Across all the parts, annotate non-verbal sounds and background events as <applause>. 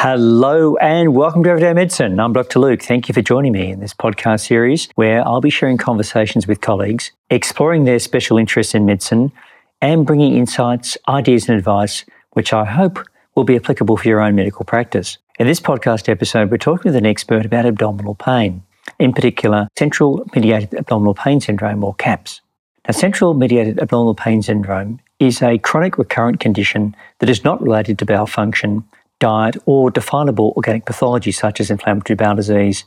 Hello and welcome to Everyday Medicine. I'm Dr. Luke. Thank you for joining me in this podcast series where I'll be sharing conversations with colleagues, exploring their special interests in medicine, and bringing insights, ideas, and advice which I hope will be applicable for your own medical practice. In this podcast episode, we're talking with an expert about abdominal pain, in particular, central mediated abdominal pain syndrome or CAPS. Now, central mediated abdominal pain syndrome is a chronic recurrent condition that is not related to bowel function diet, or definable organic pathology such as inflammatory bowel disease,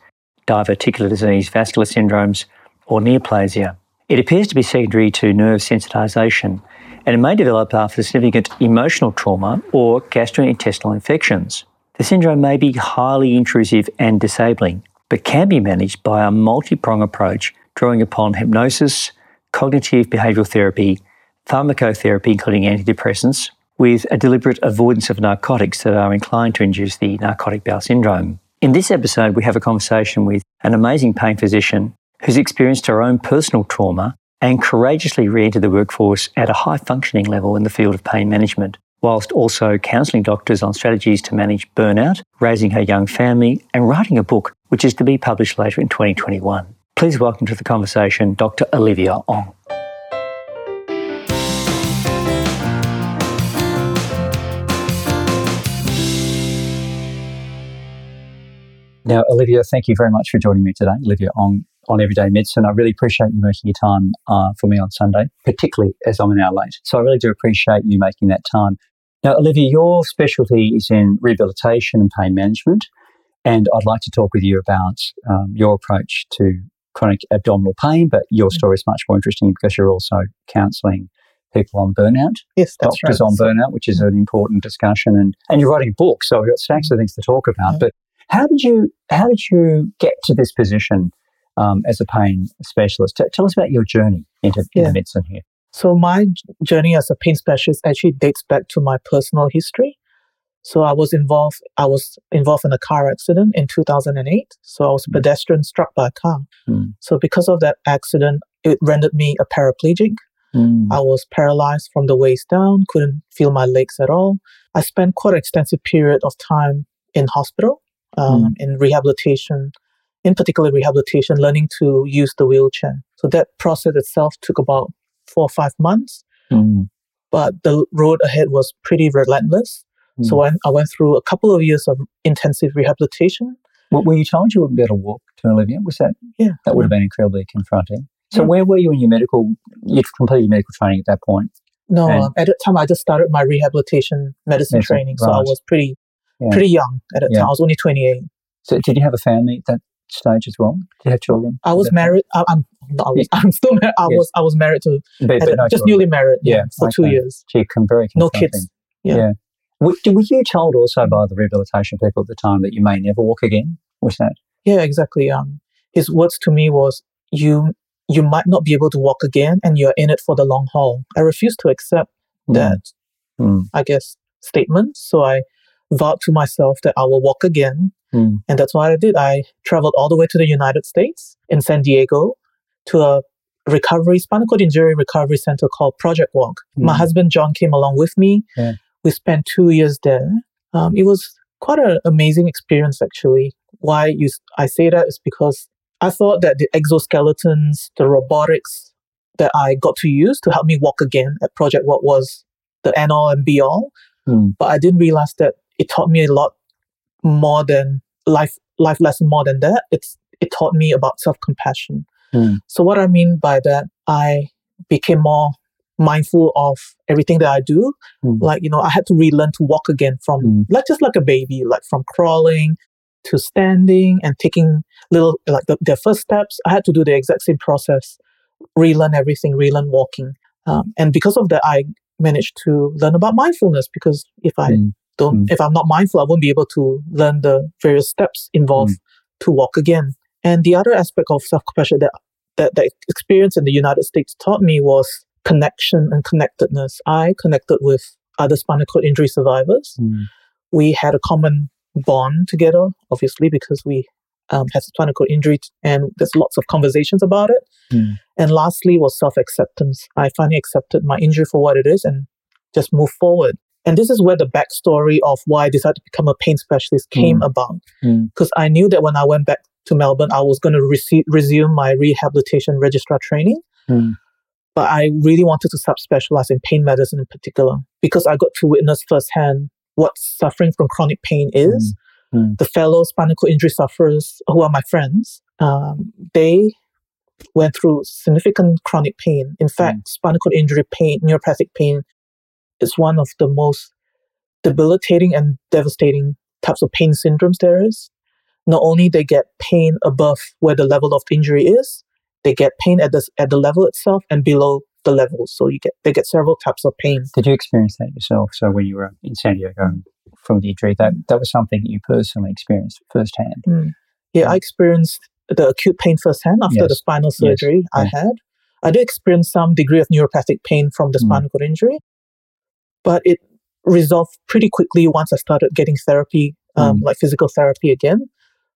diverticular disease, vascular syndromes, or neoplasia. It appears to be secondary to nerve sensitization and it may develop after significant emotional trauma or gastrointestinal infections. The syndrome may be highly intrusive and disabling, but can be managed by a multi pronged approach drawing upon hypnosis, cognitive behavioral therapy, pharmacotherapy, including antidepressants, with a deliberate avoidance of narcotics that are inclined to induce the narcotic bowel syndrome. In this episode, we have a conversation with an amazing pain physician who's experienced her own personal trauma and courageously re entered the workforce at a high functioning level in the field of pain management, whilst also counselling doctors on strategies to manage burnout, raising her young family, and writing a book which is to be published later in 2021. Please welcome to the conversation Dr. Olivia Ong. Now, Olivia, thank you very much for joining me today, Olivia, on, on Everyday Medicine. I really appreciate you making your time uh, for me on Sunday, particularly as I'm an hour late. So I really do appreciate you making that time. Now, Olivia, your specialty is in rehabilitation and pain management, and I'd like to talk with you about um, your approach to chronic abdominal pain, but your mm. story is much more interesting because you're also counselling people on burnout. Yes, that's doctors right. on burnout, which is an important discussion, and and you're writing a book, so we've got stacks of things to talk about. Yeah. But how did you how did you get to this position um, as a pain specialist? T- tell us about your journey into, yeah. into medicine here. So my journey as a pain specialist actually dates back to my personal history. So I was involved. I was involved in a car accident in 2008. So I was a hmm. pedestrian struck by a car. Mm. So because of that accident, it rendered me a paraplegic. Mm. I was paralyzed from the waist down. Couldn't feel my legs at all. I spent quite an extensive period of time in hospital um, mm. in rehabilitation, in particular rehabilitation, learning to use the wheelchair. So that process itself took about four or five months. Mm. But the road ahead was pretty relentless. Mm. So I, I went through a couple of years of intensive rehabilitation. Well, were you told you wouldn't be able to walk to Olivia? Was that? Yeah. That would have been incredibly confronting. So yeah. where were you in your medical? You'd completed medical training at that point. No, um, at that time I just started my rehabilitation medicine, medicine training, right. so I was pretty yeah. pretty young at the yeah. time. I was only 28. So did you have a family at that stage as well? Did you have children? I was married. I, am I was, <laughs> I'm still married. I yes. was I was married to but, but no just newly married. Yeah, for okay. two years. So can very no kids. Yeah. yeah. Were, were you told also by the rehabilitation people at the time that you may never walk again? Was that? Yeah, exactly. Um, his words to me was, "You you might not be able to walk again, and you're in it for the long haul." I refused to accept mm. that. Mm. I guess statement. So I vowed to myself that I will walk again. Mm. And that's what I did. I traveled all the way to the United States in San Diego to a recovery, spinal cord injury recovery center called Project Walk. Mm. My husband John came along with me. Yeah. We spent two years there. Um, it was quite an amazing experience, actually. Why you, I say that is because I thought that the exoskeletons, the robotics that I got to use to help me walk again at Project Walk was the end all and be all. Mm. But I didn't realize that it taught me a lot more than life life lesson more than that. It's it taught me about self compassion. Mm. So what I mean by that, I became more mindful of everything that I do. Mm. Like you know, I had to relearn to walk again from mm. like just like a baby, like from crawling to standing and taking little like the, their first steps. I had to do the exact same process, relearn everything, relearn walking. Um, and because of that, I managed to learn about mindfulness because if I mm don't mm. if i'm not mindful i won't be able to learn the various steps involved mm. to walk again and the other aspect of self-compassion that, that that experience in the united states taught me was connection and connectedness i connected with other spinal cord injury survivors mm. we had a common bond together obviously because we um, had spinal cord injury and there's lots of conversations about it mm. and lastly was self-acceptance i finally accepted my injury for what it is and just move forward And this is where the backstory of why I decided to become a pain specialist came mm. about. Because mm. I knew that when I went back to Melbourne, I was going to rece- resume my rehabilitation registrar training. Mm. But I really wanted to subspecialize in pain medicine in particular because I got to witness firsthand what suffering from chronic pain is. Mm. Mm. The fellow spinal cord injury sufferers who are my friends, um, they went through significant chronic pain. In fact, mm. spinal cord injury pain, neuropathic pain, is one of the most debilitating and devastating types of pain syndromes there is. Not only they get pain above where the level of injury is, they get pain at the at the level itself and below the level. So you get they get several types of pain. Did you experience that yourself? So when you were in San Diego from the injury, that that was something you personally experienced firsthand. Mm. Yeah, I experienced the acute pain firsthand after yes. the spinal surgery yes. I had. I did experience some degree of neuropathic pain from the mm. spinal cord injury, but it resolved pretty quickly once I started getting therapy, um, mm. like physical therapy again.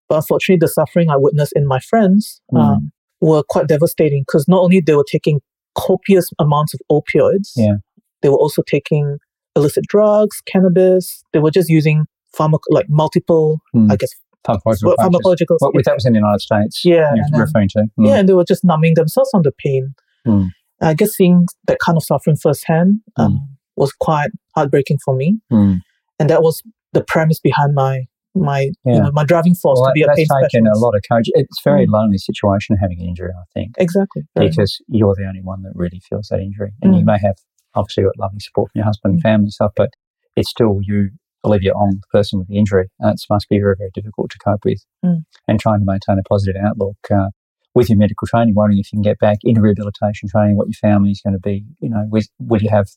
But unfortunately, the suffering I witnessed in my friends mm. um, were quite devastating because not only they were taking copious amounts of opioids, yeah. they were also taking illicit drugs, cannabis. They were just using pharmac like multiple, mm. I guess, pharmacological. pharmacological what, that was in the United States. Yeah, you're referring to. Mm. Yeah, and they were just numbing themselves on the pain. Mm. I guess seeing that kind of suffering firsthand um, mm. Was quite heartbreaking for me, mm. and that was the premise behind my my yeah. you know, my driving force well, to be a pain taken specialist. a lot of courage. It's a very mm. lonely situation having an injury, I think. Exactly. Because you're the only one that really feels that injury. And mm. you may have obviously got loving support from your husband and mm. family and stuff, but it's still you, Olivia Ong the person with the injury. Uh, it must be very, very difficult to cope with. Mm. And trying to maintain a positive outlook uh, with your medical training, wondering if you can get back into rehabilitation training, what your family is going to be, you know, with, will you have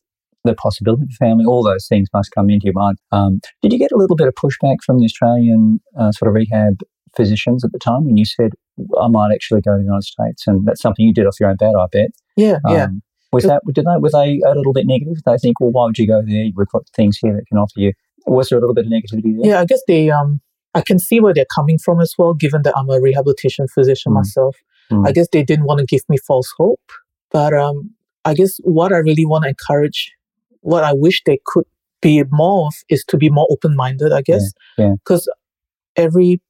the possibility of family, all those things must come into your mind. Um, did you get a little bit of pushback from the Australian uh, sort of rehab physicians at the time when you said, I might actually go to the United States? And that's something you did off your own bat, I bet. Yeah, um, yeah. Was that, did they, were they a little bit negative? Did they think, well, why would you go there? We've got things here that can offer you. Was there a little bit of negativity there? Yeah, I guess they, um, I can see where they're coming from as well, given that I'm a rehabilitation physician mm. myself. Mm. I guess they didn't want to give me false hope. But um, I guess what I really want to encourage what I wish they could be more of is to be more open minded, I guess. Because yeah, yeah. every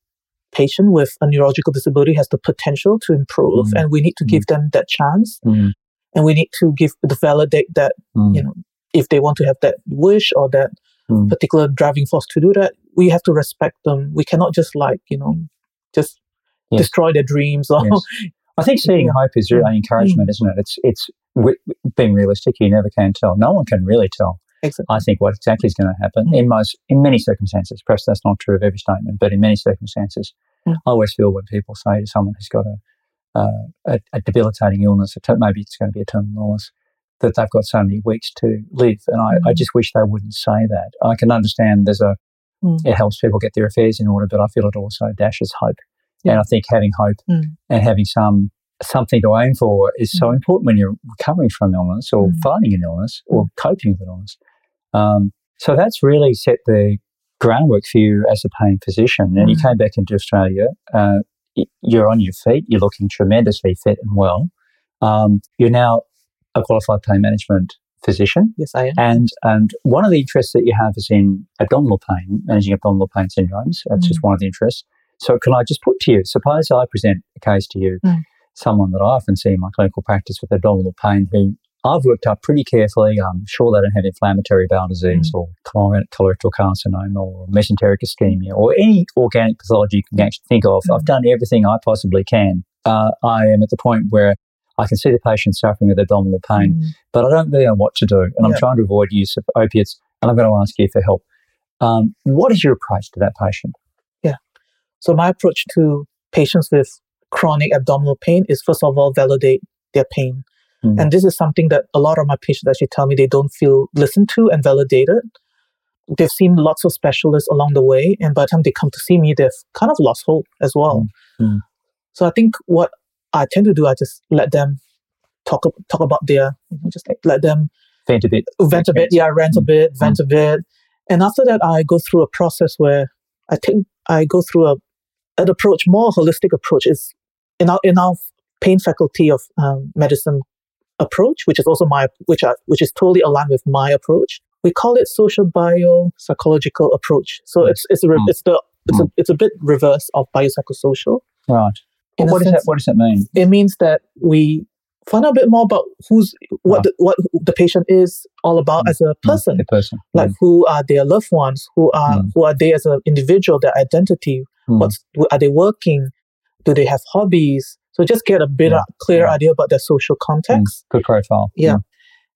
patient with a neurological disability has the potential to improve, mm. and we need to mm. give them that chance. Mm. And we need to give the validate that, you know, if they want to have that wish or that particular driving force to do that, we have to respect them. We cannot just like, you know, just yes. destroy their dreams or yes. <laughs> I think seeing hope is really mm. encouragement, isn't it? It's it's being realistic, you never can tell. No one can really tell. Exactly. I think what exactly is going to happen mm. in most, in many circumstances. Perhaps that's not true of every statement, but in many circumstances, mm. I always feel when people say to someone who's got a, uh, a, a, debilitating illness, maybe it's going to be a terminal illness, that they've got so many weeks to live. And I, I mm. just wish they wouldn't say that. I can understand there's a, mm. it helps people get their affairs in order, but I feel it also dashes hope. Yeah. And I think having hope mm. and having some something to aim for is so mm. important when you're recovering from illness or mm. fighting an illness or mm. coping with an illness. Um, so that's really set the groundwork for you as a pain physician. And you mm. came back into Australia. Uh, you're on your feet. You're looking tremendously fit and well. Um, you're now a qualified pain management physician. Yes, I am. And and one of the interests that you have is in abdominal pain, managing abdominal pain syndromes. That's just mm. one of the interests. So can I just put to you? Suppose I present a case to you someone that I often see in my clinical practice with abdominal pain who I've worked up pretty carefully. I'm sure they don't have inflammatory bowel disease mm. or colorectal carcinoma or mesenteric ischemia or any organic pathology you can actually think of. Mm. I've done everything I possibly can. Uh, I am at the point where I can see the patient suffering with abdominal pain, mm. but I don't really know what to do. And I'm trying to avoid use of opiates. And I'm going to ask you for help. Um, what is your approach to that patient? Yeah. So my approach to patients with chronic abdominal pain is first of all validate their pain. Mm. And this is something that a lot of my patients actually tell me they don't feel listened to and validated. They've seen lots of specialists along the way, and by the time they come to see me, they've kind of lost hope as well. Mm. So I think what I tend to do, I just let them talk talk about their, just like let them vent a bit, vent a bit, yeah, rant a bit, mm. vent a bit, and after that, I go through a process where I think I go through a an approach, more holistic approach is in our in our pain faculty of um, medicine approach, which is also my which I, which is totally aligned with my approach. we call it social biopsychological approach. So it's it's a, it's the it's a it's a bit reverse of biopsychosocial. Right. Well, what does that what does that mean? It means that we find out a bit more about who's what the, what the patient is all about mm. as a person. The person. Like mm. who are their loved ones? Who are mm. who are they as an individual? Their identity. Mm. What's are they working? Do they have hobbies? So just get a bit yeah. clear yeah. idea about their social context. Mm. Good profile. Yeah.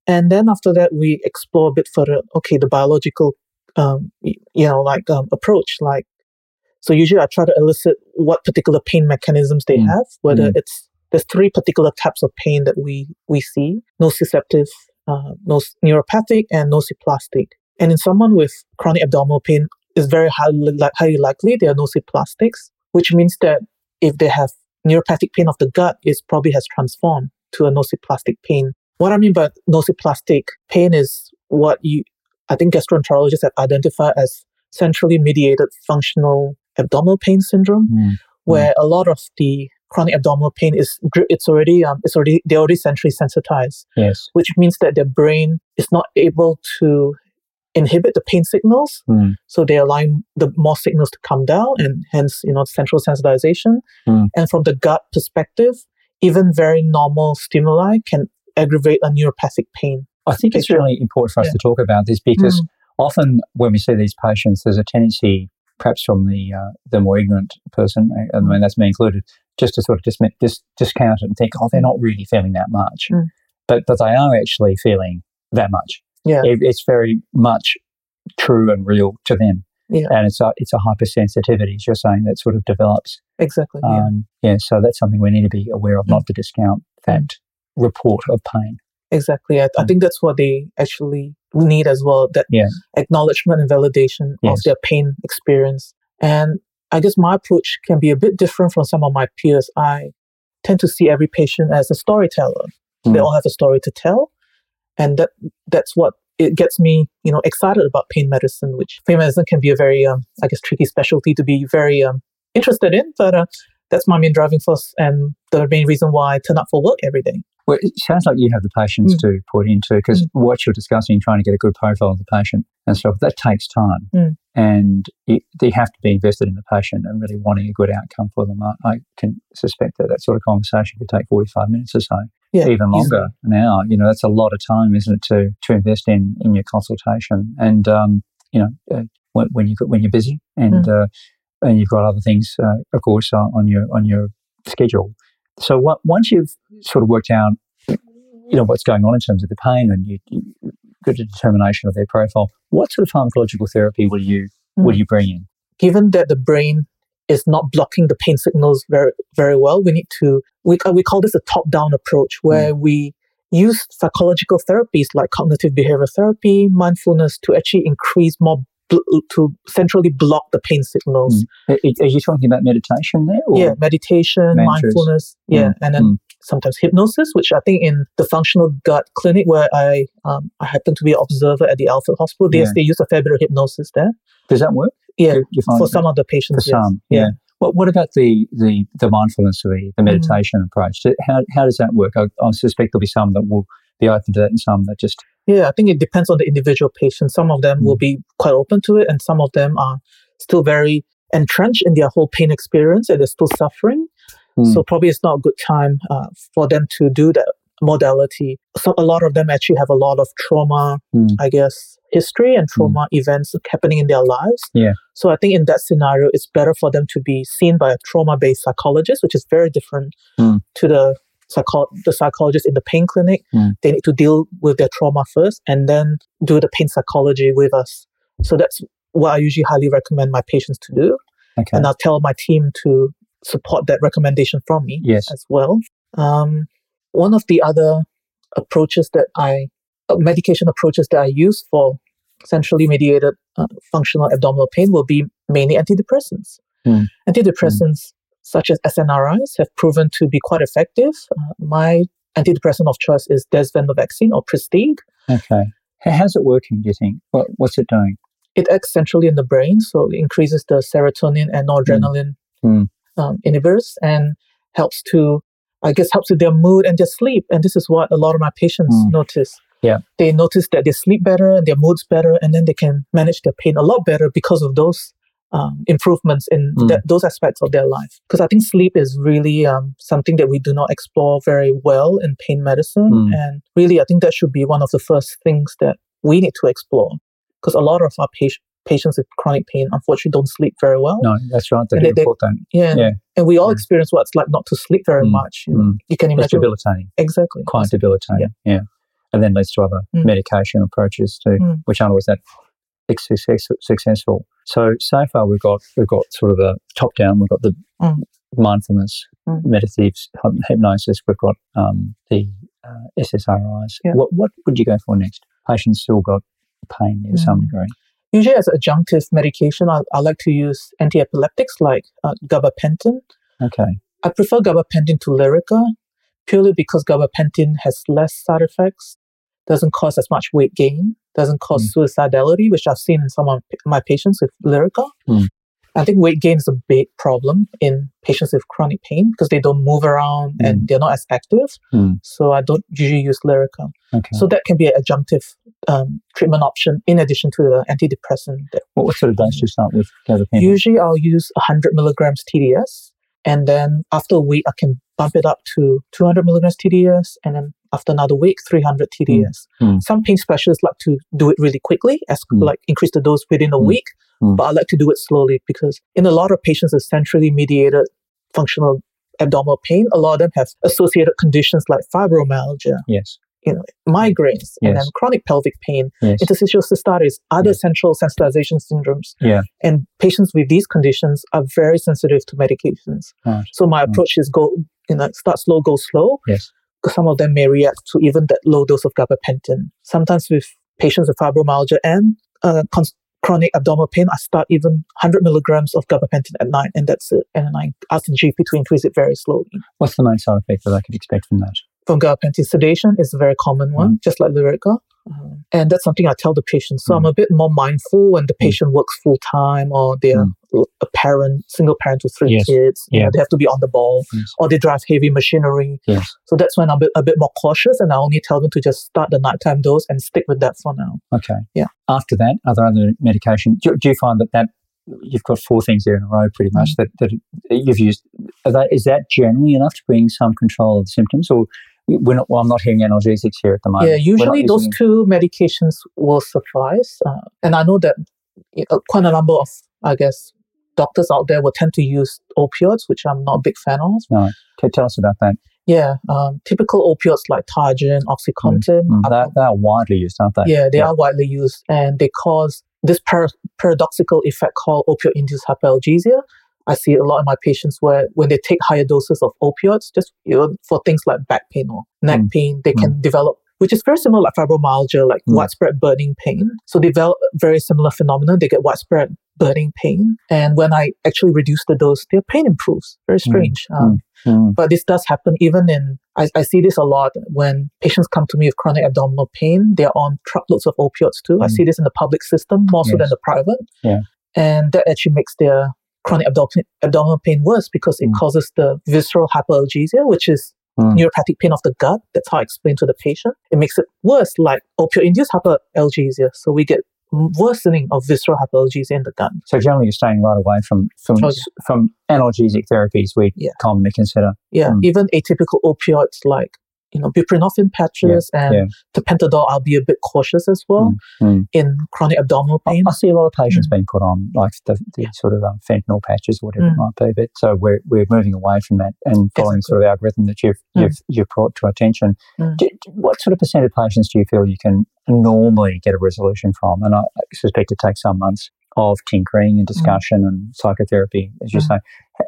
And then after that, we explore a bit further. Okay, the biological, um, you know, like um, approach. Like, so usually I try to elicit what particular pain mechanisms they mm. have. Whether mm. it's there's three particular types of pain that we we see: nociceptive, uh, neuropathic, and nociplastic. And in someone with chronic abdominal pain, it's very highly, highly likely they are nociplastics, which means that if they have neuropathic pain of the gut, it probably has transformed to a nociplastic pain what I mean by nociplastic pain is what you, I think gastroenterologists have identified as centrally mediated functional abdominal pain syndrome, mm. where mm. a lot of the chronic abdominal pain is it's already um, it's already they're already centrally sensitized. Yes, which means that their brain is not able to inhibit the pain signals, mm. so they allow the more signals to come down, and hence you know central sensitization. Mm. And from the gut perspective, even very normal stimuli can aggravate a neuropathic pain. I think it's really important for us yeah. to talk about this because mm. often when we see these patients, there's a tendency, perhaps from the uh, the more ignorant person, uh, and mm. that's me included, just to sort of dismiss, dis- discount it and think, oh, they're not really feeling that much, mm. but but they are actually feeling that much. Yeah, it, it's very much true and real to them. Yeah. And it's a it's a hypersensitivity, as you're saying, that sort of develops. Exactly. Um, yeah. yeah. So that's something we need to be aware of, mm. not to discount that report of pain. Exactly. I, I, think that's what they actually need as well that yeah. acknowledgement and validation yes. of their pain experience. And I guess my approach can be a bit different from some of my peers. I tend to see every patient as a storyteller. Mm. They all have a story to tell. And that that's what it gets me, you know, excited about pain medicine, which pain medicine can be a very, um, I guess, tricky specialty to be very um, interested in. But uh, that's my main driving force and the main reason why I turn up for work every day. Well, it sounds like you have the patience mm. to put into because mm. what you're discussing, trying to get a good profile of the patient and stuff, that takes time. Mm. And it, they have to be invested in the patient and really wanting a good outcome for them. I, I, can suspect that that sort of conversation could take 45 minutes or so, yeah, even longer, an hour. You know, that's a lot of time, isn't it, to, to invest in, in your consultation. And, um, you know, uh, when, when, you, when you're busy and, mm. uh, and you've got other things, uh, of course, uh, on your on your schedule. So what, once you've sort of worked out, you know, what's going on in terms of the pain and you, you got a determination of their profile, what sort of pharmacological therapy will you mm. will you bring in? Given that the brain is not blocking the pain signals very very well, we need to we uh, we call this a top down approach where mm. we use psychological therapies like cognitive behavior therapy, mindfulness to actually increase more to centrally block the pain signals. Mm. Are, you talking about meditation there? yeah, meditation, Mantras. mindfulness, yeah, mm. and then mm. sometimes hypnosis, which I think in the functional gut clinic where I um, I happen to be an observer at the Alfred Hospital, they, yeah. they use a fair bit of hypnosis there. Does that work? Yeah, for some of the patients. For some, yeah. yeah. What, what about the, the, the mindfulness, the, the mm. meditation approach? How, how does that work? I, I suspect there'll be some that will be open to that and some that just yeah, I think it depends on the individual patient. Some of them mm. will be quite open to it, and some of them are still very entrenched in their whole pain experience and they're still suffering. Mm. So probably it's not a good time uh, for them to do that modality. So a lot of them actually have a lot of trauma, mm. I guess, history and trauma mm. events happening in their lives. Yeah. So I think in that scenario, it's better for them to be seen by a trauma-based psychologist, which is very different mm. to the psycho- the psychologist in the pain clinic. Mm. They need to deal with their trauma first and then do the pain psychology with us. So that's what I usually highly recommend my patients to do. Okay. And I'll tell my team to support that recommendation from me yes. as well. Um, one of the other approaches that I, uh, medication approaches that I use for centrally mediated uh, functional abdominal pain will be mainly antidepressants. Mm. Antidepressants such as SNRIs, have proven to be quite effective. Uh, my antidepressant of choice is desvenlafaxine or Pristiq. Okay. How's it working, do you think? What, what's it doing? It acts centrally in the brain, so it increases the serotonin and noradrenaline mm. um, inhibitors and helps to, I guess, helps with their mood and their sleep. And this is what a lot of my patients mm. notice. Yeah. They notice that they sleep better and their mood's better, and then they can manage their pain a lot better because of those um, improvements in mm. that, those aspects of their life. Because I think sleep is really um, something that we do not explore very well in pain medicine. Mm. And really, I think that should be one of the first things that we need to explore. Because a lot of our patients, patients with chronic pain unfortunately don't sleep very well. No, that's right. They, they, Yeah, yeah. And we all yeah. experience what it's like not to sleep very mm. much. You, you can imagine. It's debilitating. Exactly. Quite debilitating. Yeah. yeah. And then leads to other mm. medication approaches too, mm. which aren't always that success, successful. So so far we've got we've got sort of the top down. We've got the mm. mindfulness, mm. meditative hypnosis. We've got um, the uh, SSRIs. Yeah. What what would you go for next? Patients still got pain to some mm. degree. Usually, as adjunctive medication, I, I like to use anti-epileptics like uh, gabapentin. Okay. I prefer gabapentin to Lyrica purely because gabapentin has less side effects, doesn't cause as much weight gain, doesn't cause mm. suicidality, which I've seen in some of my patients with Lyrica. Mm. I think weight gain is a big problem in patients with chronic pain because they don't move around mm. and they're not as active. Mm. So I don't usually use Lyrica. Okay. So that can be an adjunctive um, treatment option in addition to the antidepressant. what sort of dose do you start with? Usually I'll use 100 milligrams TDS. And then after a week, I can bump it up to 200 milligrams TDS. And then after another week, 300 TDS. Mm. Some pain specialists like to do it really quickly, as mm. like increase the dose within a mm. week. Mm. But I like to do it slowly because in a lot of patients with centrally mediated functional abdominal pain, a lot of them have associated conditions like fibromyalgia. Yes. You know, migraines yes. and then chronic pelvic pain, yes. interstitial cystitis, other yes. central sensitization syndromes. Yeah. And patients with these conditions are very sensitive to medications. Right. So my approach is go, you know, start slow, go slow. Yes. Some of them may react to even that low dose of gabapentin. Sometimes with patients with fibromyalgia and uh, cons- chronic abdominal pain, I start even 100 milligrams of gabapentin at night, and that's it. And I ask the GP to increase it very slowly. What's the main side effect that I could expect from that? From gabapentin, sedation is a very common one, mm. just like Lyrica. Uh, and that's something I tell the patient. So mm. I'm a bit more mindful when the mm. patient mm. works full time or they're mm. A parent, single parent with three yes. kids. Yeah. You know, they have to be on the ball yes. or they drive heavy machinery. Yes. So that's when I'm a bit, a bit more cautious and I only tell them to just start the nighttime dose and stick with that for now. Okay. Yeah. After that, are there other medication? Do, do you find that that you've got four things there in a row pretty much mm. that, that you've used. That, is that generally enough to bring some control of the symptoms or we're not, well, I'm not hearing analgesics here at the moment. Yeah, usually those two medications will suffice. Uh, and I know that you know, quite a number of, I guess, doctors out there will tend to use opioids, which I'm not a big fan of. No, tell us about that. Yeah, um, typical opioids like Targin, OxyContin. Mm. Mm. Are, they are widely used, aren't they? Yeah, they yeah. are widely used, and they cause this par- paradoxical effect called opioid-induced hyperalgesia, I see a lot of my patients where when they take higher doses of opioids, just you know, for things like back pain or neck mm. pain, they mm. can develop, which is very similar like fibromyalgia, like mm. widespread burning pain. So they develop very similar phenomenon. They get widespread burning pain. And when I actually reduce the dose, their pain improves. Very mm. strange. Um, mm. Mm. But this does happen even in, I, I, see this a lot when patients come to me with chronic abdominal pain. They're on truckloads of opioids too. I see this in the public system more so yes. than the private. Yeah. And that actually makes their chronic abdominal pain worse because it mm. causes the visceral hyperalgesia, which is mm. neuropathic pain of the gut. That's how I explain to the patient. It makes it worse, like opioid-induced hyperalgesia. So we get worsening of visceral hyperalgesia in the gut. So generally, you're staying right away from from, oh, from analgesic therapies we yeah. commonly consider. Yeah, mm. even atypical opioids like you know, buprenorphine patches yeah, and yeah. tapentadol, I'll be a bit cautious as well mm, mm. in chronic abdominal pain. I, I see a lot of patients mm. being put on like the, the sort of um, fentanyl patches, whatever it mm. might be. But so we're, we're moving away from that and following exactly. sort of algorithm that you've, mm. you've, you've brought to attention. Mm. Do, what sort of percent of patients do you feel you can normally get a resolution from? And I suspect it takes some months of tinkering and discussion and psychotherapy, as you say.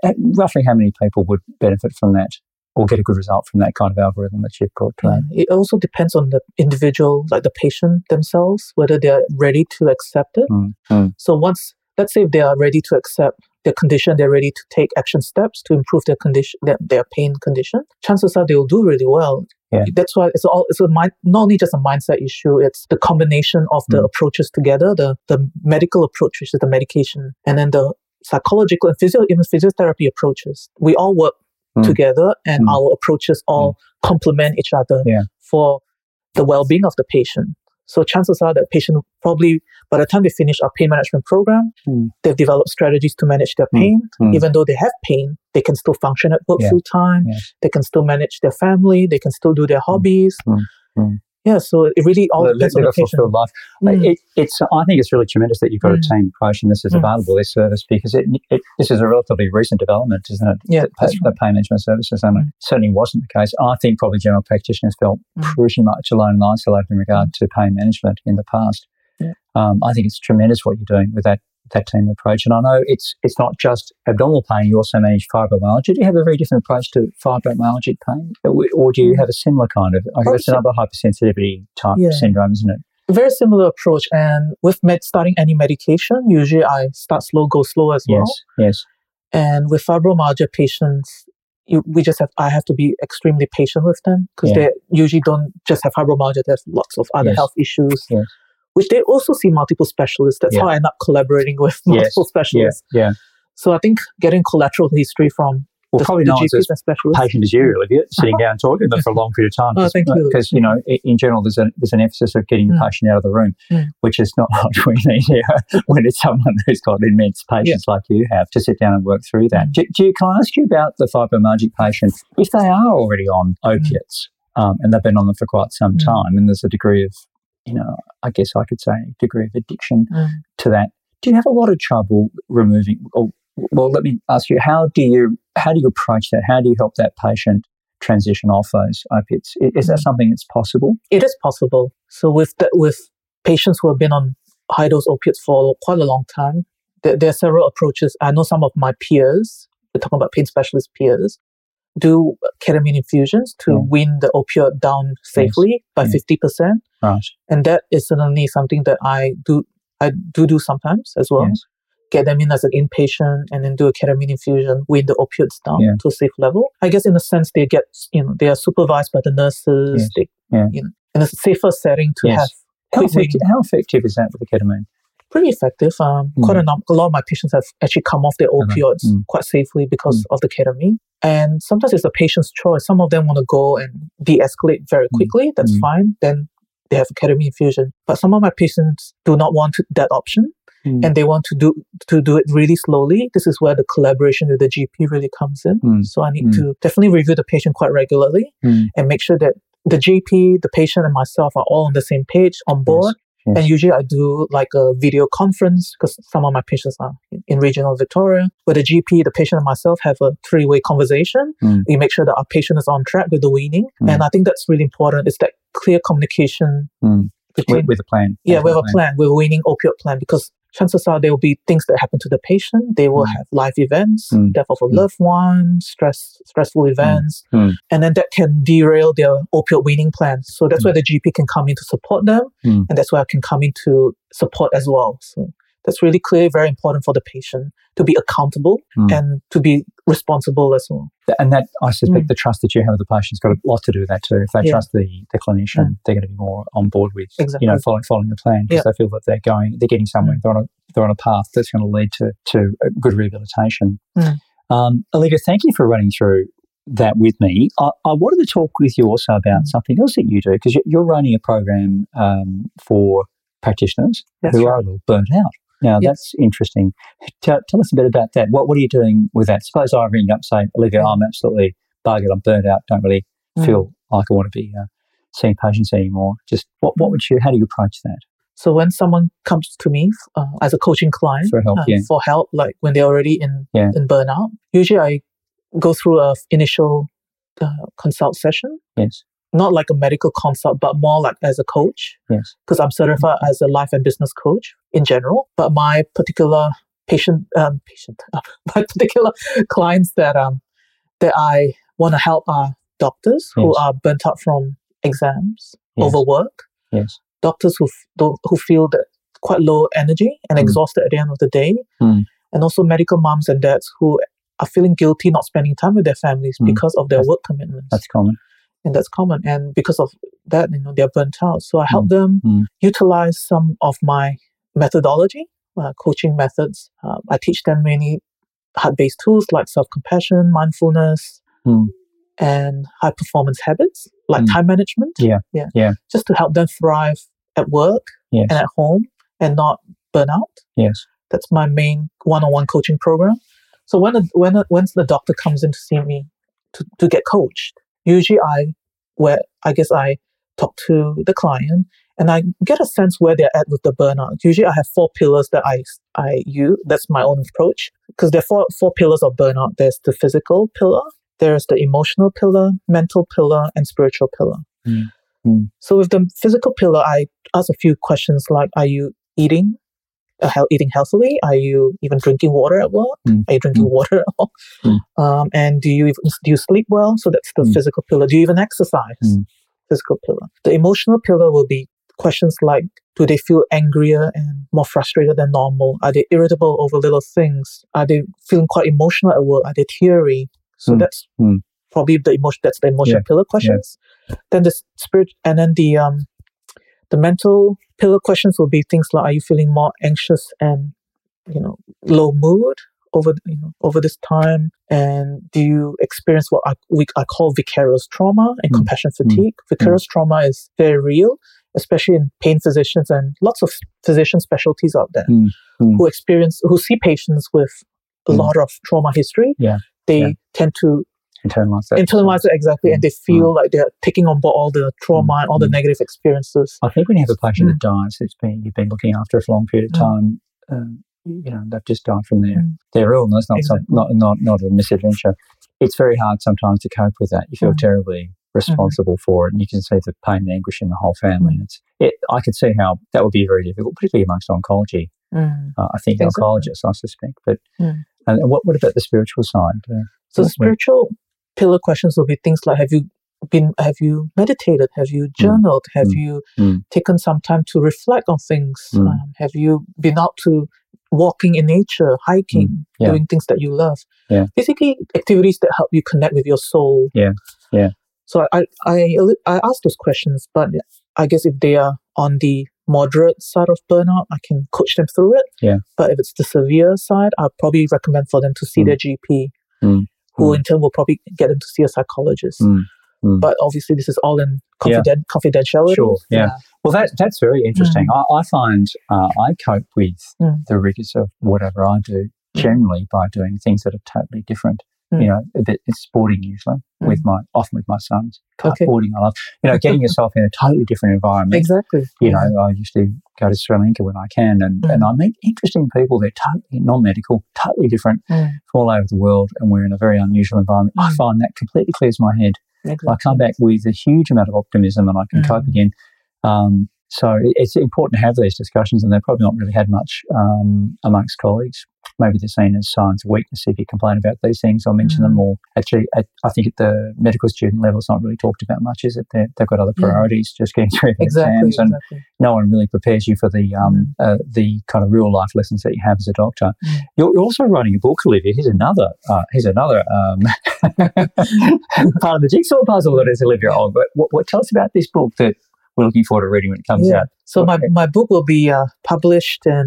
H- roughly how many people would benefit from that? Or get a good result from that kind of algorithm that you've brought to yeah. It also depends on the individual, like the patient themselves, whether they're ready to accept it. Mm, mm. So once, let's say if they are ready to accept their condition, they're ready to take action steps to improve their condition, their, their pain condition. Chances are they will do really well. Yeah. That's why it's all it's a mind, not only just a mindset issue. It's the combination of the mm. approaches together, the the medical approach, which is the medication, and then the psychological and physio, even physiotherapy approaches. We all work mm. together and mm. our approaches all mm. complement each other yeah. for the well-being of the patient. So chances are that patient probably by the time they finish our pain management program, mm. they've developed strategies to manage their hmm. pain. Mm. Even though they have pain, they can still function at work yeah. full time. Yes. They can still manage their family. They can still do their hmm. hobbies. Mm yeah, so it really all depends on the life. Mm. It, it's I think it's really tremendous that you've got mm. a team approach and this is mm. available this service because it, it, this is a relatively recent development, isn't it? Yeah, the, the pain management services, and it mm. certainly wasn't the case. I think probably general practitioners felt mm. pretty much alone and isolated in regard mm. to pain management in the past. Yeah. Um, I think it's tremendous what you're doing with that that team approach. And I know it's it's not just abdominal pain, you also manage fibromyalgia. Do you have a very different approach to fibromyalgia pain? Or do you mm. have a similar kind of, I guess another hypersensitivity type yeah. syndrome, isn't it? Very similar approach. And with med- starting any medication, usually I start slow, go slow as yes, well. Yes. And with fibromyalgia patients, you, we just have I have to be extremely patient with them because yeah. they usually don't just have fibromyalgia. There's lots of other yes. health issues. Yes which they also see multiple specialists. That's yeah. how I end up collaborating with <laughs> multiple yes. specialists. Yeah. yeah. So I think getting collateral history from well, the, probably the not GPs as specialists. patient as you, Olivia, sitting down talking to them for a long period of time. <laughs> Oh, thank you. Because, you know, in general, there's, a, there's an emphasis of getting mm. the patient out of the room, mm. which is not <laughs> what we need here when it's someone who's got immense patience yeah. like you have to sit down and work through that. Mm. Do, do, can I ask you about the fibromyalgia patient? If they are already on mm. opiates, um, and they've been on them for quite some mm. time, and there's a degree of you know, I guess I could say degree of addiction mm. to that. Do you have a lot of trouble removing? Or, well, let me ask you: How do you how do you approach that? How do you help that patient transition off those opiates? Is that mm. something that's possible? It is possible. So with the, with patients who have been on high dose opiates for quite a long time, there, there are several approaches. I know some of my peers. We're talking about pain specialist peers do ketamine infusions to yeah. wean the opioid down safely yes. by fifty yeah. percent. Right. And that is certainly something that I do I do do sometimes as well. Yes. Get them in as an inpatient and then do a ketamine infusion, wean the opioids down yeah. to a safe level. I guess in a sense they get you know they are supervised by the nurses. Yes. They, yeah. you know, in a safer setting to have. How effective, how effective is that with the ketamine? pretty effective. Um, mm. Quite a, num- a lot of my patients have actually come off their opioids mm. quite safely because mm. of the ketamine. And sometimes it's the patient's choice. Some of them want to go and de-escalate very mm. quickly. That's mm. fine. Then they have ketamine infusion. But some of my patients do not want to, that option. Mm. and they want to do to do it really slowly. This is where the collaboration with the GP really comes in. Mm. So I need mm. to definitely review the patient quite regularly mm. and make sure that the GP, the patient, and myself are all on the same page on board. Yes. And usually I do like a video conference because some of my patients are in, regional Victoria, where the GP, the patient, and myself have a three way conversation. Mm. We make sure that our patient is on track with the weaning. Mm. And I think that's really important. It's that clear communication mm. between, with, with a plan. Yeah, with a plan. plan, with a weaning opioid plan, because chances are there will be things that happen to the patient. They will mm. have life events, mm. death of a mm. loved one, stress, stressful mm. events, mm. and then that can derail their opioid weaning plan. So that's mm. where the GP can come in to support them, and that's where I can come in to support as well. So that's really clear, very important for the patient to be accountable mm. and to be responsible as well. And that, I suspect, mm. the trust that you have with the patient's got a lot to do with that too. If they yeah. trust the, the clinician, mm. they're going to be more on board with, exactly. you know, following, following the plan because yeah. they feel that they're going, they're getting somewhere, mm. they're, on a, they're on a path that's going to lead to, to good rehabilitation. Mm. Um, Olivia, thank you for running through that with me. I, I, wanted to talk with you also about mm. something else that you do because you're running a program um, for practitioners That's who right. are a little burnt out. Now yep. that's interesting. Tell, tell, us a bit about that. What what are you doing with that? Suppose I ring up saying, Olivia, I'm absolutely buggered. I'm burnt out. Don't really mm. feel like I want to be uh, seeing patients anymore. Just what what would you? How do you approach that? So when someone comes to me uh, as a coaching client for help, uh, yeah. for help, like when they're already in yeah. in burnout, usually I go through a initial uh, consult session. Yes not like a medical consult, but more like as a coach. Yes. Because I'm certified as a life and business coach in general. But my particular patient, um, patient, uh, <laughs> my particular <laughs> clients that um that I want to help are doctors yes. who are burnt out from exams, yes. overwork. Yes. Doctors who f- who feel that quite low energy and mm. exhausted at the end of the day, mm. and also medical moms and dads who are feeling guilty not spending time with their families mm. because of their work commitments. That's common and that's common. And because of that, you know, they're burnt out. So I help mm. them mm. utilize some of my methodology, uh, coaching methods. Uh, I teach them many heart-based tools like self-compassion, mindfulness, mm. and high performance habits like Mm. time management. Yeah, Yeah. yeah. Just to help them thrive at work Yes. and at home and not burn out. Yes. That's my main one-on-one coaching program. So when a, when a, once the doctor comes in to see me to, to get coached, usually I where I guess I talk to the client and I get a sense where they're at with the burnout. Usually I have four pillars that I I use. That's my own approach because there are four four pillars of burnout. There's the physical pillar, there's the emotional pillar, mental pillar, and spiritual pillar. Mm. Mm. So with the physical pillar, I ask a few questions like, are you eating? Uh, hel- eating healthily? Are you even drinking water at work? Mm. Are you drinking Mm. water at all? Mm. Um, and do you even, do you sleep well? So that's the Mm. physical pillar. Do you even exercise? Mm. Physical pillar. The emotional pillar will be questions like, do they feel angrier and more frustrated than normal? Are they irritable over little things? Are they feeling quite emotional at work? Are they teary? So Mm. that's probably the emotion. That's the emotional Yeah. pillar questions. Then the spirit, and then the um, the mental pillar questions will be things like: Are you feeling more anxious and you know low mood over you know over this time? And do you experience what I we I call vicarious trauma and Mm. compassion fatigue? Vicarious trauma is very real, especially in pain physicians and lots of physician specialties out there Mm. Mm. who experience who see patients with a Mm. lot of trauma history. Yeah. They Yeah. tend to Internalize that. internalize it exactly and they feel like they're taking on board all the trauma and all the Mm. negative experiences. I think when you have a patient that dies, it's been you've been looking after for a long period of Mm. time. Um, you know, they've just died from their Mm. their illness, not some, not not not a misadventure. It's very hard sometimes to cope with that. You feel Mm. terribly responsible for it, and you can see the pain and anguish in the whole family. It's it. I could see how that would be very difficult, particularly amongst oncology. Mm. Uh, I think Exactly. oncologists, I suspect. But Mm. and, and what what about the spiritual side? Uh, So the spiritual pillar questions will be things like have you been have you meditated? Have you journaled? Have Mm. you Mm. taken some time to reflect on things? Mm. Um, have you been out to walking in nature, hiking, Mm. Yeah. doing things that you love? Yeah. Basically activities that help you connect with your soul. Yeah. Yeah. So I I I ask those questions, but I guess if they are on the moderate side of burnout, I can coach them through it. Yeah. But if it's the severe side, I'll probably recommend for them to see Mm. their GP, Mm. Who Mm. in turn will probably get them to see a psychologist. Mm. Mm. But obviously, this is all in Yeah. confiden- confidentiality. Sure, yeah. Well, that, that's very interesting. I, I find uh, I cope with the rigors of whatever I do generally by doing things that are totally different. Mm. You know, a bit, it's sporting usually with my often with my sons. Okay. Kiteboarding, I love. You know, getting yourself in a totally different environment. Exactly. You know, I used to go to Sri Lanka when I can, and, Mm. and I meet interesting people. They're totally non-medical, totally different Mm. from all over the world, and we're in a very unusual environment. I Mm. find that completely clears my head. Exactly. I come back with a huge amount of optimism and I can cope Mm. again. Um, so it's important to have these discussions, and they've probably not really had much um, amongst colleagues. Maybe they're seen as signs of weakness if you complain about these things or mention them Mm. more. Actually, at, I think at the medical student level, it's not really talked about much, is it? They're, they've got other Yeah. priorities, just getting through their Exactly. exams, and exactly. no one really prepares you for the um, uh, the kind of real life lessons that you have as a doctor. Mm. You're, you're also writing a book, Olivia. Here's another. Uh, here's another um, <laughs> part of the jigsaw puzzle that is Olivia Ong. But what, what tell us about this book that we're looking forward to reading when it comes Yeah. out? So my, Okay. my book will be uh, published uh,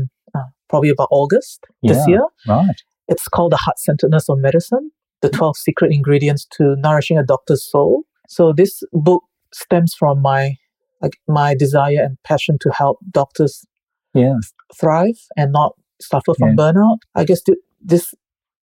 probably about August this year. Right. It's called The Heart Centeredness of Medicine The 12 Secret Ingredients to Nourishing a Doctor's Soul. So, this book stems from my like, my desire and passion to help doctors Yeah. thrive and not suffer from Yeah. burnout. I guess th- this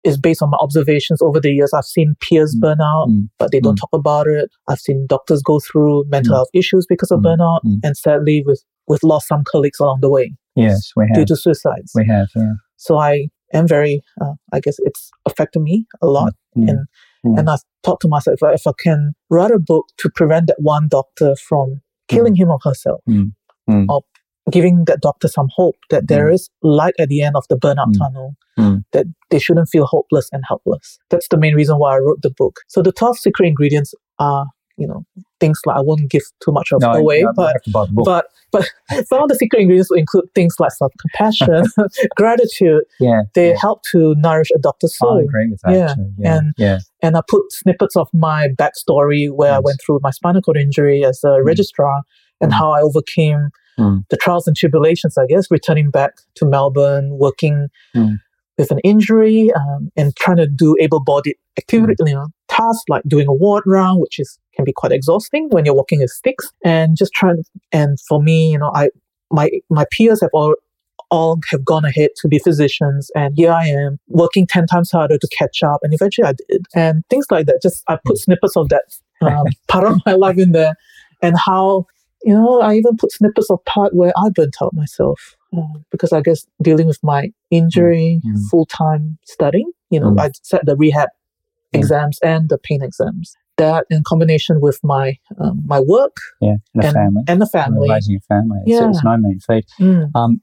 is based on my observations over the years. I've seen peers Mm. burn out, Mm. but they don't Mm. talk about it. I've seen doctors go through mental Mm. health issues because of Mm. burnout, Mm. and sadly, with with lost some colleagues along the way Yes, we have. due to suicides. We have. Yeah. So I am very, uh, I guess it's affected me a lot. Mm. And Mm. and I thought to myself, if I, if I can write a book to prevent that one doctor from killing him or herself, Mm. Mm. or giving that doctor some hope that there is light at the end of the burnout Mm. tunnel, Mm. that they shouldn't feel hopeless and helpless. That's the main reason why I wrote the book. So the 12 secret ingredients are, you know, things like I won't give too much of No, away, but have to buy the book. but but <laughs> some of the secret ingredients will include things like self-compassion, <laughs> <laughs> gratitude. yeah. They yeah. help to nourish a doctor's I soul. agree with that. Yeah, Yeah. and- yeah. And I put snippets of my backstory where I went through my spinal cord injury as a registrar and Mm. how I overcame Mm. the trials and tribulations, I guess, returning back to Melbourne, working Mm. with an injury um, and trying to do able bodied activity, Mm. you know, tasks like doing a ward round, which is can be quite exhausting when you're walking with sticks, and just trying. And for me, you know, I my my peers have all all have gone ahead to be physicians, and here I am working ten times harder to catch up, and eventually I did, and things like that. Just I put snippets of that um, <laughs> part of my life in there, and how you know I even put snippets of part where I burnt out myself. Um, because I guess dealing with my injury, mm-hmm. full time studying, you know, mm-hmm. I set the rehab exams and the pain exams. That in combination with my um, my work, yeah, and, and, family, and the family, and raising a family, yeah. it's, it's no mean feat. Mm. Um,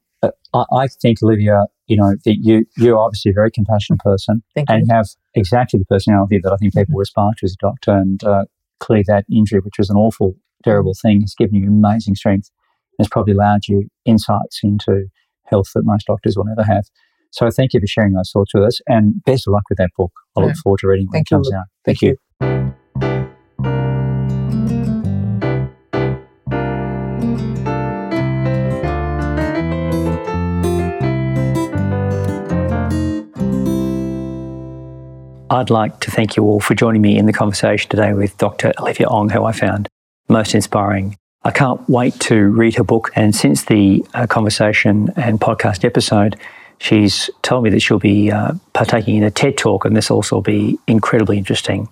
I, I, think Olivia, you know, that you you're obviously a very compassionate person, Thank and you. have exactly the personality that I think people mm-hmm. aspire to as a doctor. And uh, clearly, that injury, which was an awful, terrible thing, has given you amazing strength. Has probably allowed you insights into health that most doctors will never have. So thank you for sharing those thoughts with us and best of luck with that book. I look forward to reading when Thank it comes you. out. Thank, Thank you. you. I'd like to thank you all for joining me in the conversation today with Dr. Olivia Ong, who I found most inspiring. I can't wait to read her book. And since the uh, conversation and podcast episode, she's told me that she'll be uh, partaking in a TED talk, and this also will be incredibly interesting.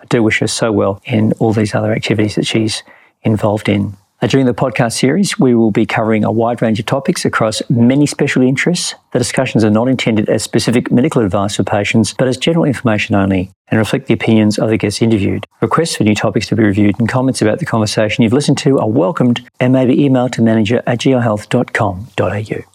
I do wish her so well in all these other activities that she's involved in. During the podcast series, we will be covering a wide range of topics across many special interests. The discussions are not intended as specific medical advice for patients, but as general information only and reflect the opinions of the guests interviewed. Requests for new topics to be reviewed and comments about the conversation you've listened to are welcomed and may be emailed to manager at gihealth.com.au.